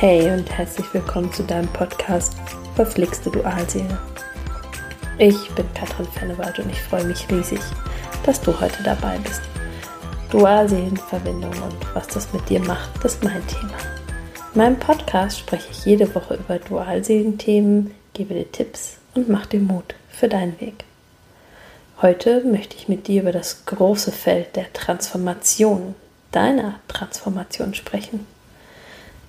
Hey und herzlich willkommen zu deinem Podcast Verflixte Dualseele. Ich bin Katrin Fennewald und ich freue mich riesig, dass du heute dabei bist. Dualseelenverbindung und was das mit dir macht, ist mein Thema. In meinem Podcast spreche ich jede Woche über Dualseelenthemen, gebe dir Tipps und mache dir Mut für deinen Weg. Heute möchte ich mit dir über das große Feld der Transformation, deiner Transformation sprechen.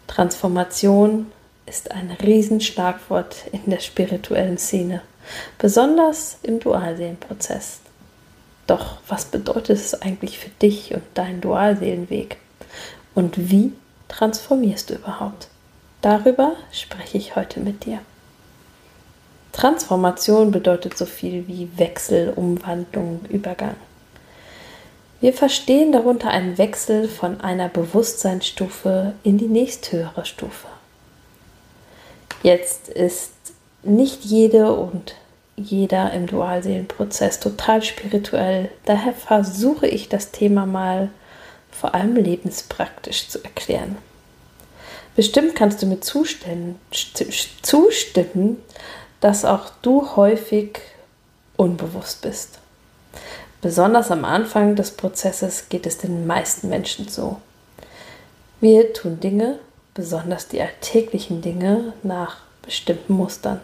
Transformation ist ein Riesenschlagwort in der spirituellen Szene, besonders im Dualseelenprozess. Doch was bedeutet es eigentlich für dich und deinen Dualseelenweg? Und wie transformierst du überhaupt? Darüber spreche ich heute mit dir. Transformation bedeutet so viel wie Wechsel, Umwandlung, Übergang. Wir verstehen darunter einen Wechsel von einer Bewusstseinsstufe in die nächsthöhere Stufe. Jetzt ist nicht jede und jeder im Dualseelenprozess total spirituell. Daher versuche ich das Thema mal vor allem lebenspraktisch zu erklären. Bestimmt kannst du mir zustimmen, dass auch du häufig unbewusst bist. Besonders am Anfang des Prozesses geht es den meisten Menschen so. Wir tun Dinge, besonders die alltäglichen Dinge, nach bestimmten Mustern.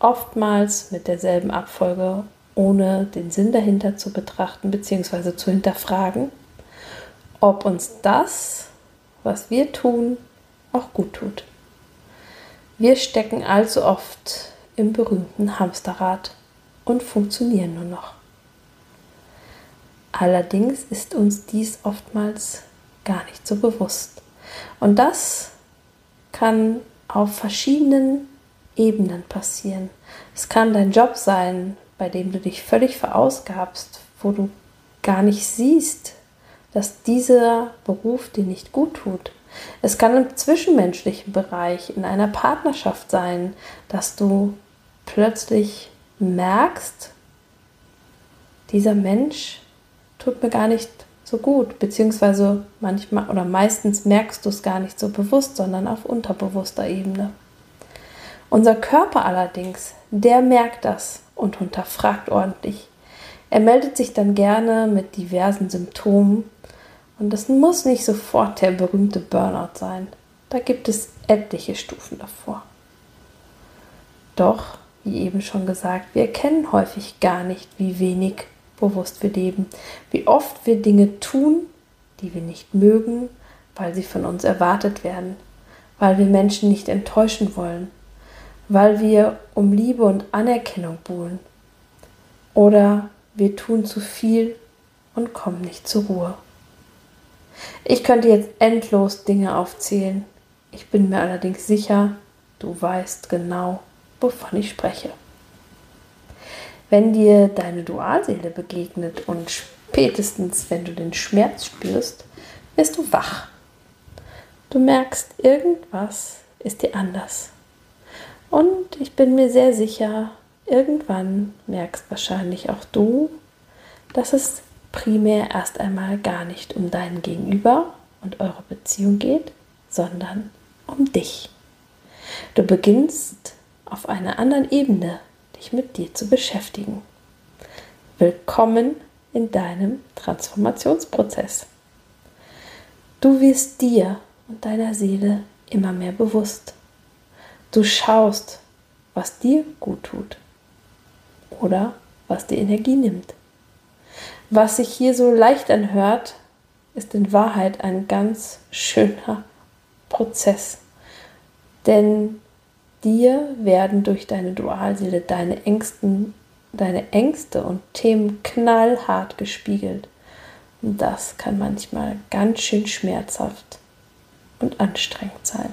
Oftmals mit derselben Abfolge, ohne den Sinn dahinter zu betrachten bzw. zu hinterfragen, ob uns das, was wir tun, auch gut tut. Wir stecken allzu oft im berühmten Hamsterrad und funktionieren nur noch. Allerdings ist uns dies oftmals gar nicht so bewusst. Und das kann auf verschiedenen Ebenen passieren. Es kann dein Job sein, bei dem du dich völlig verausgabst, wo du gar nicht siehst, dass dieser Beruf dir nicht gut tut. Es kann im zwischenmenschlichen Bereich, in einer Partnerschaft sein, dass du plötzlich merkst, dieser Mensch tut mir gar nicht so gut, beziehungsweise manchmal oder meistens merkst du es gar nicht so bewusst, sondern auf unterbewusster Ebene. Unser Körper allerdings, der merkt das und hinterfragt ordentlich. Er meldet sich dann gerne mit diversen Symptomen und das muss nicht sofort der berühmte Burnout sein. Da gibt es etliche Stufen davor. Doch, wie eben schon gesagt, wir erkennen häufig gar nicht, wie wenig bewusst wir leben, wie oft wir Dinge tun, die wir nicht mögen, weil sie von uns erwartet werden, weil wir Menschen nicht enttäuschen wollen, weil wir um Liebe und Anerkennung buhlen. Oder wir tun zu viel und kommen nicht zur Ruhe. Ich könnte jetzt endlos Dinge aufzählen. Ich bin mir allerdings sicher, du weißt genau, wovon ich spreche. Wenn dir deine Dualseele begegnet und spätestens, wenn du den Schmerz spürst, wirst du wach. Du merkst, irgendwas ist dir anders. Und ich bin mir sehr sicher, irgendwann merkst wahrscheinlich auch du, dass es primär erst einmal gar nicht um deinen Gegenüber und eure Beziehung geht, sondern um dich. Du beginnst auf einer anderen Ebene dich mit dir zu beschäftigen. Willkommen in deinem Transformationsprozess. Du wirst dir und deiner Seele immer mehr bewusst. Du schaust, was dir gut tut oder was dir Energie nimmt. Was sich hier so leicht anhört, ist in Wahrheit ein ganz schöner Prozess. Denn dir werden durch deine Dualseele deine Ängsten, deine Ängste und Themen knallhart gespiegelt. Und das kann manchmal ganz schön schmerzhaft und anstrengend sein.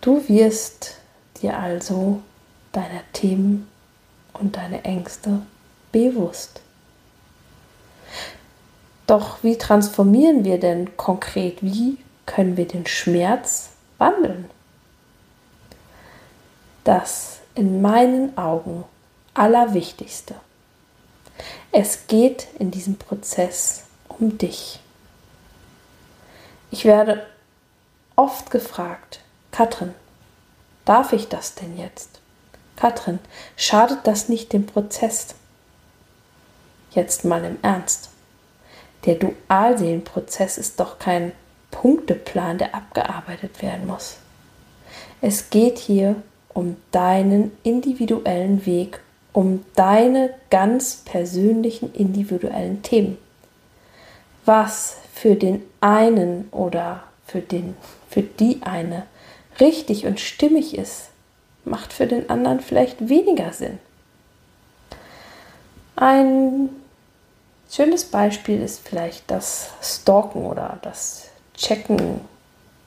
Du wirst dir also deiner Themen und deine Ängste bewusst. Doch wie transformieren wir denn konkret? Wie können wir den Schmerz wandeln? Das in meinen Augen Allerwichtigste. Es geht in diesem Prozess um dich. Ich werde oft gefragt, Katrin, darf ich das denn jetzt? Katrin, schadet das nicht dem Prozess? Jetzt mal im Ernst. Der Dualseelenprozess ist doch kein Punkteplan, der abgearbeitet werden muss. Es geht hier um deinen individuellen Weg, um deine ganz persönlichen individuellen Themen. Was für den einen oder für den für die eine richtig und stimmig ist, macht für den anderen vielleicht weniger Sinn. Ein schönes Beispiel ist vielleicht das Stalken oder das Checken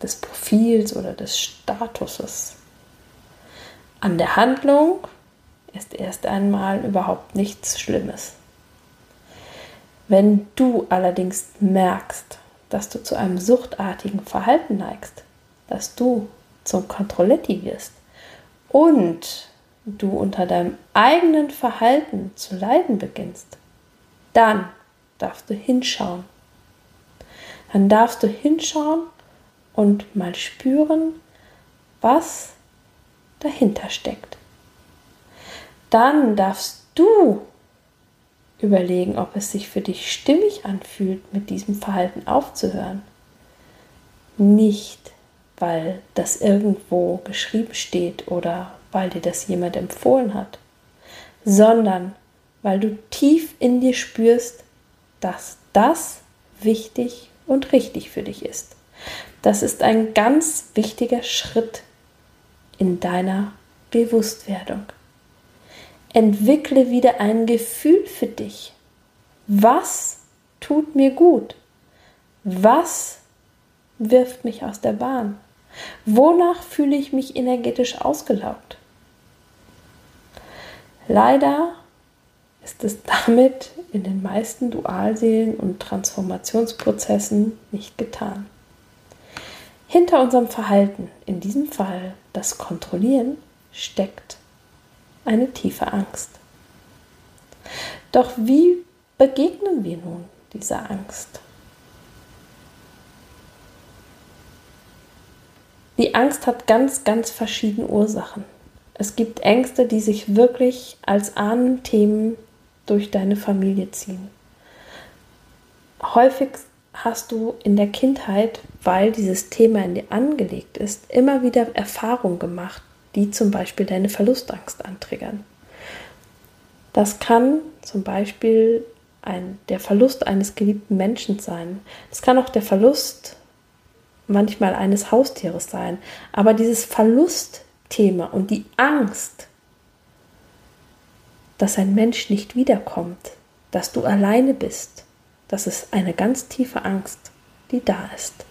des Profils oder des Statuses. An der Handlung ist erst einmal überhaupt nichts Schlimmes. Wenn du allerdings merkst, dass du zu einem suchtartigen Verhalten neigst, dass du zum Kontrolletti wirst und du unter deinem eigenen Verhalten zu leiden beginnst, dann darfst du hinschauen. Dann darfst du hinschauen und mal spüren, was dahinter steckt. Dann darfst du überlegen, ob es sich für dich stimmig anfühlt, mit diesem Verhalten aufzuhören. Nicht, weil das irgendwo geschrieben steht oder weil dir das jemand empfohlen hat, sondern weil du tief in dir spürst, dass das wichtig und richtig für dich ist. Das ist ein ganz wichtiger Schritt in deiner Bewusstwerdung. Entwickle wieder ein Gefühl für dich. Was tut mir gut? Was wirft mich aus der Bahn? Wonach fühle ich mich energetisch ausgelaugt? Leider ist es damit in den meisten Dualseelen und Transformationsprozessen nicht getan. Hinter unserem Verhalten, in diesem Fall das Kontrollieren, steckt eine tiefe Angst. Doch wie begegnen wir nun dieser Angst? Die Angst hat ganz, ganz verschiedene Ursachen. Es gibt Ängste, die sich wirklich als Ahnenthemen durch deine Familie ziehen. Häufig hast du in der Kindheit, weil dieses Thema in dir angelegt ist, immer wieder Erfahrungen gemacht, die zum Beispiel deine Verlustangst antriggern. Das kann zum Beispiel ein, der Verlust eines geliebten Menschen sein. Es kann auch der Verlust manchmal eines Haustieres sein. Aber dieses Verlustthema und die Angst, dass ein Mensch nicht wiederkommt, dass du alleine bist, das ist eine ganz tiefe Angst, die da ist.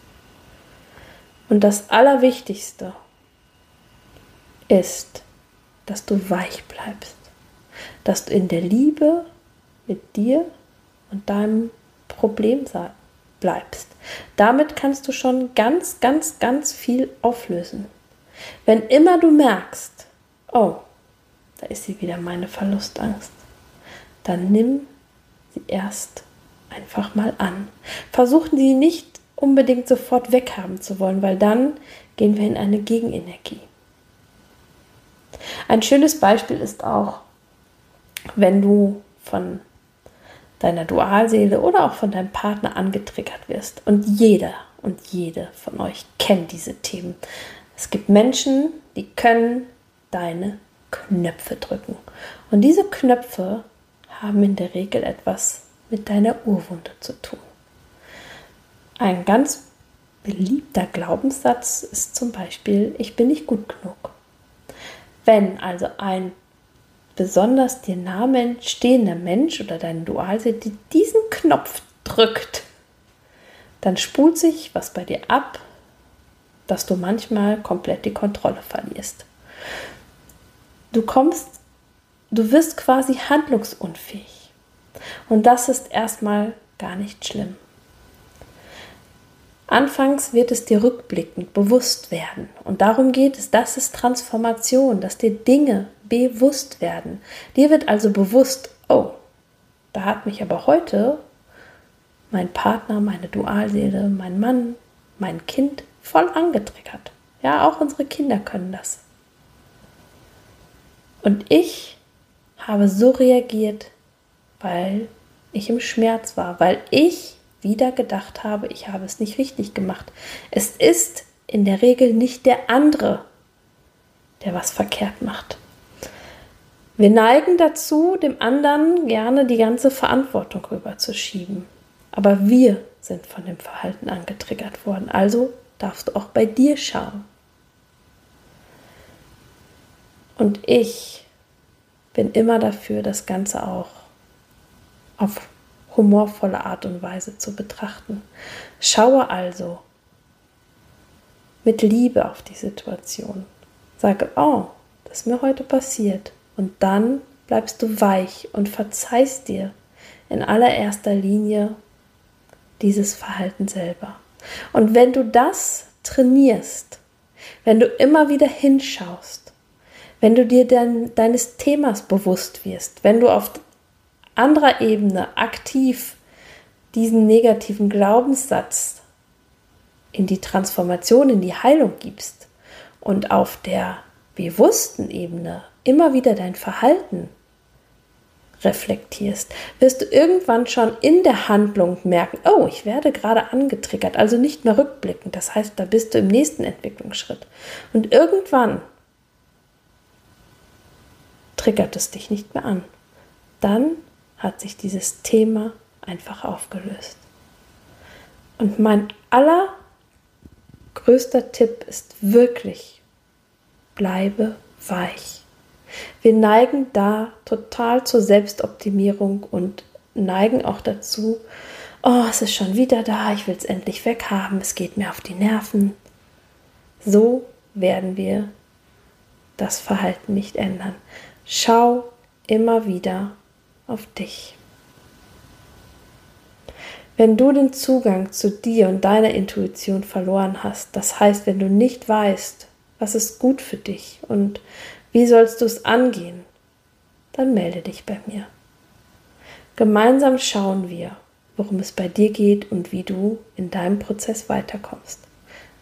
Und das Allerwichtigste ist, dass du weich bleibst, dass du in der Liebe mit dir und deinem Problem bleibst. Damit kannst du schon ganz, ganz, ganz viel auflösen. Wenn immer du merkst, oh, da ist sie wieder meine Verlustangst, dann nimm sie erst einfach mal an. Versuchen sie nicht unbedingt sofort weghaben zu wollen, weil dann gehen wir in eine Gegenenergie. Ein schönes Beispiel ist auch, wenn du von deiner Dualseele oder auch von deinem Partner angetriggert wirst. Und jeder und jede von euch kennt diese Themen. Es gibt Menschen, die können deine Knöpfe drücken. Und diese Knöpfe haben in der Regel etwas mit deiner Urwunde zu tun. Ein ganz beliebter Glaubenssatz ist zum Beispiel, ich bin nicht gut genug. Wenn also ein besonders dir nahe stehender Mensch oder dein Dualseele diesen Knopf drückt, dann spult sich was bei dir ab, dass du manchmal komplett die Kontrolle verlierst. Du kommst, du wirst quasi handlungsunfähig. Und das ist erstmal gar nicht schlimm. Anfangs wird es dir rückblickend bewusst werden. Und darum geht es. Das ist Transformation, dass dir Dinge bewusst werden. Dir wird also bewusst, oh, da hat mich aber heute mein Partner, meine Dualseele, mein Mann, mein Kind voll angetriggert. Ja, auch unsere Kinder können das. Und ich habe so reagiert, weil ich im Schmerz war, weil ich wieder gedacht habe, ich habe es nicht richtig gemacht. Es ist in der Regel nicht der andere, der was verkehrt macht. Wir neigen dazu, dem anderen gerne die ganze Verantwortung rüberzuschieben. Aber wir sind von dem Verhalten angetriggert worden. Also darfst du auch bei dir schauen. Und ich bin immer dafür, das Ganze auch auf humorvolle Art und Weise zu betrachten. Schaue also mit Liebe auf die Situation. Sage, oh, das ist mir heute passiert. Und dann bleibst du weich und verzeihst dir in allererster Linie dieses Verhalten selber. Und wenn du das trainierst, wenn du immer wieder hinschaust, wenn du dir dein, deines Themas bewusst wirst, wenn du auf anderer Ebene aktiv diesen negativen Glaubenssatz in die Transformation, in die Heilung gibst und auf der bewussten Ebene immer wieder dein Verhalten reflektierst, wirst du irgendwann schon in der Handlung merken, oh, ich werde gerade angetriggert, also nicht mehr rückblickend. Das heißt, da bist du im nächsten Entwicklungsschritt. Und irgendwann triggert es dich nicht mehr an. Dann hat sich dieses Thema einfach aufgelöst. Und mein allergrößter Tipp ist wirklich, bleibe weich. Wir neigen da total zur Selbstoptimierung und neigen auch dazu, oh, es ist schon wieder da, ich will es endlich weghaben, es geht mir auf die Nerven. So werden wir das Verhalten nicht ändern. Schau immer wieder auf dich. Wenn du den Zugang zu dir und deiner Intuition verloren hast, das heißt, wenn du nicht weißt, was ist gut für dich und wie sollst du es angehen, dann melde dich bei mir. Gemeinsam schauen wir, worum es bei dir geht und wie du in deinem Prozess weiterkommst.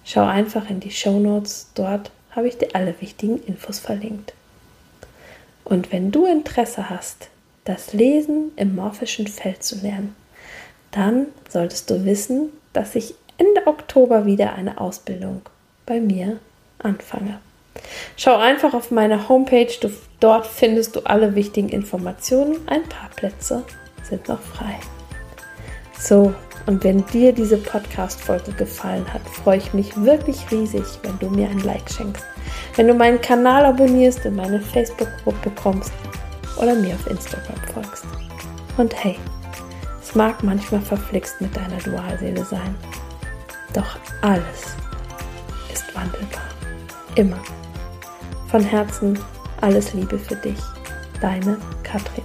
Schau einfach in die Show Notes, dort habe ich dir alle wichtigen Infos verlinkt. Und wenn du Interesse hast, das Lesen im morphischen Feld zu lernen, dann solltest du wissen, dass ich Ende Oktober wieder eine Ausbildung bei mir anfange. Schau einfach auf meine Homepage, du, dort findest du alle wichtigen Informationen. Ein paar Plätze sind noch frei. So, und wenn dir diese Podcast-Folge gefallen hat, freue ich mich wirklich riesig, wenn du mir ein Like schenkst, wenn du meinen Kanal abonnierst und meine Facebook-Gruppe kommst oder mir auf Instagram folgst. Und hey, es mag manchmal verflixt mit deiner Dualseele sein, doch alles ist wandelbar. Immer. Von Herzen alles Liebe für dich. Deine Katrin.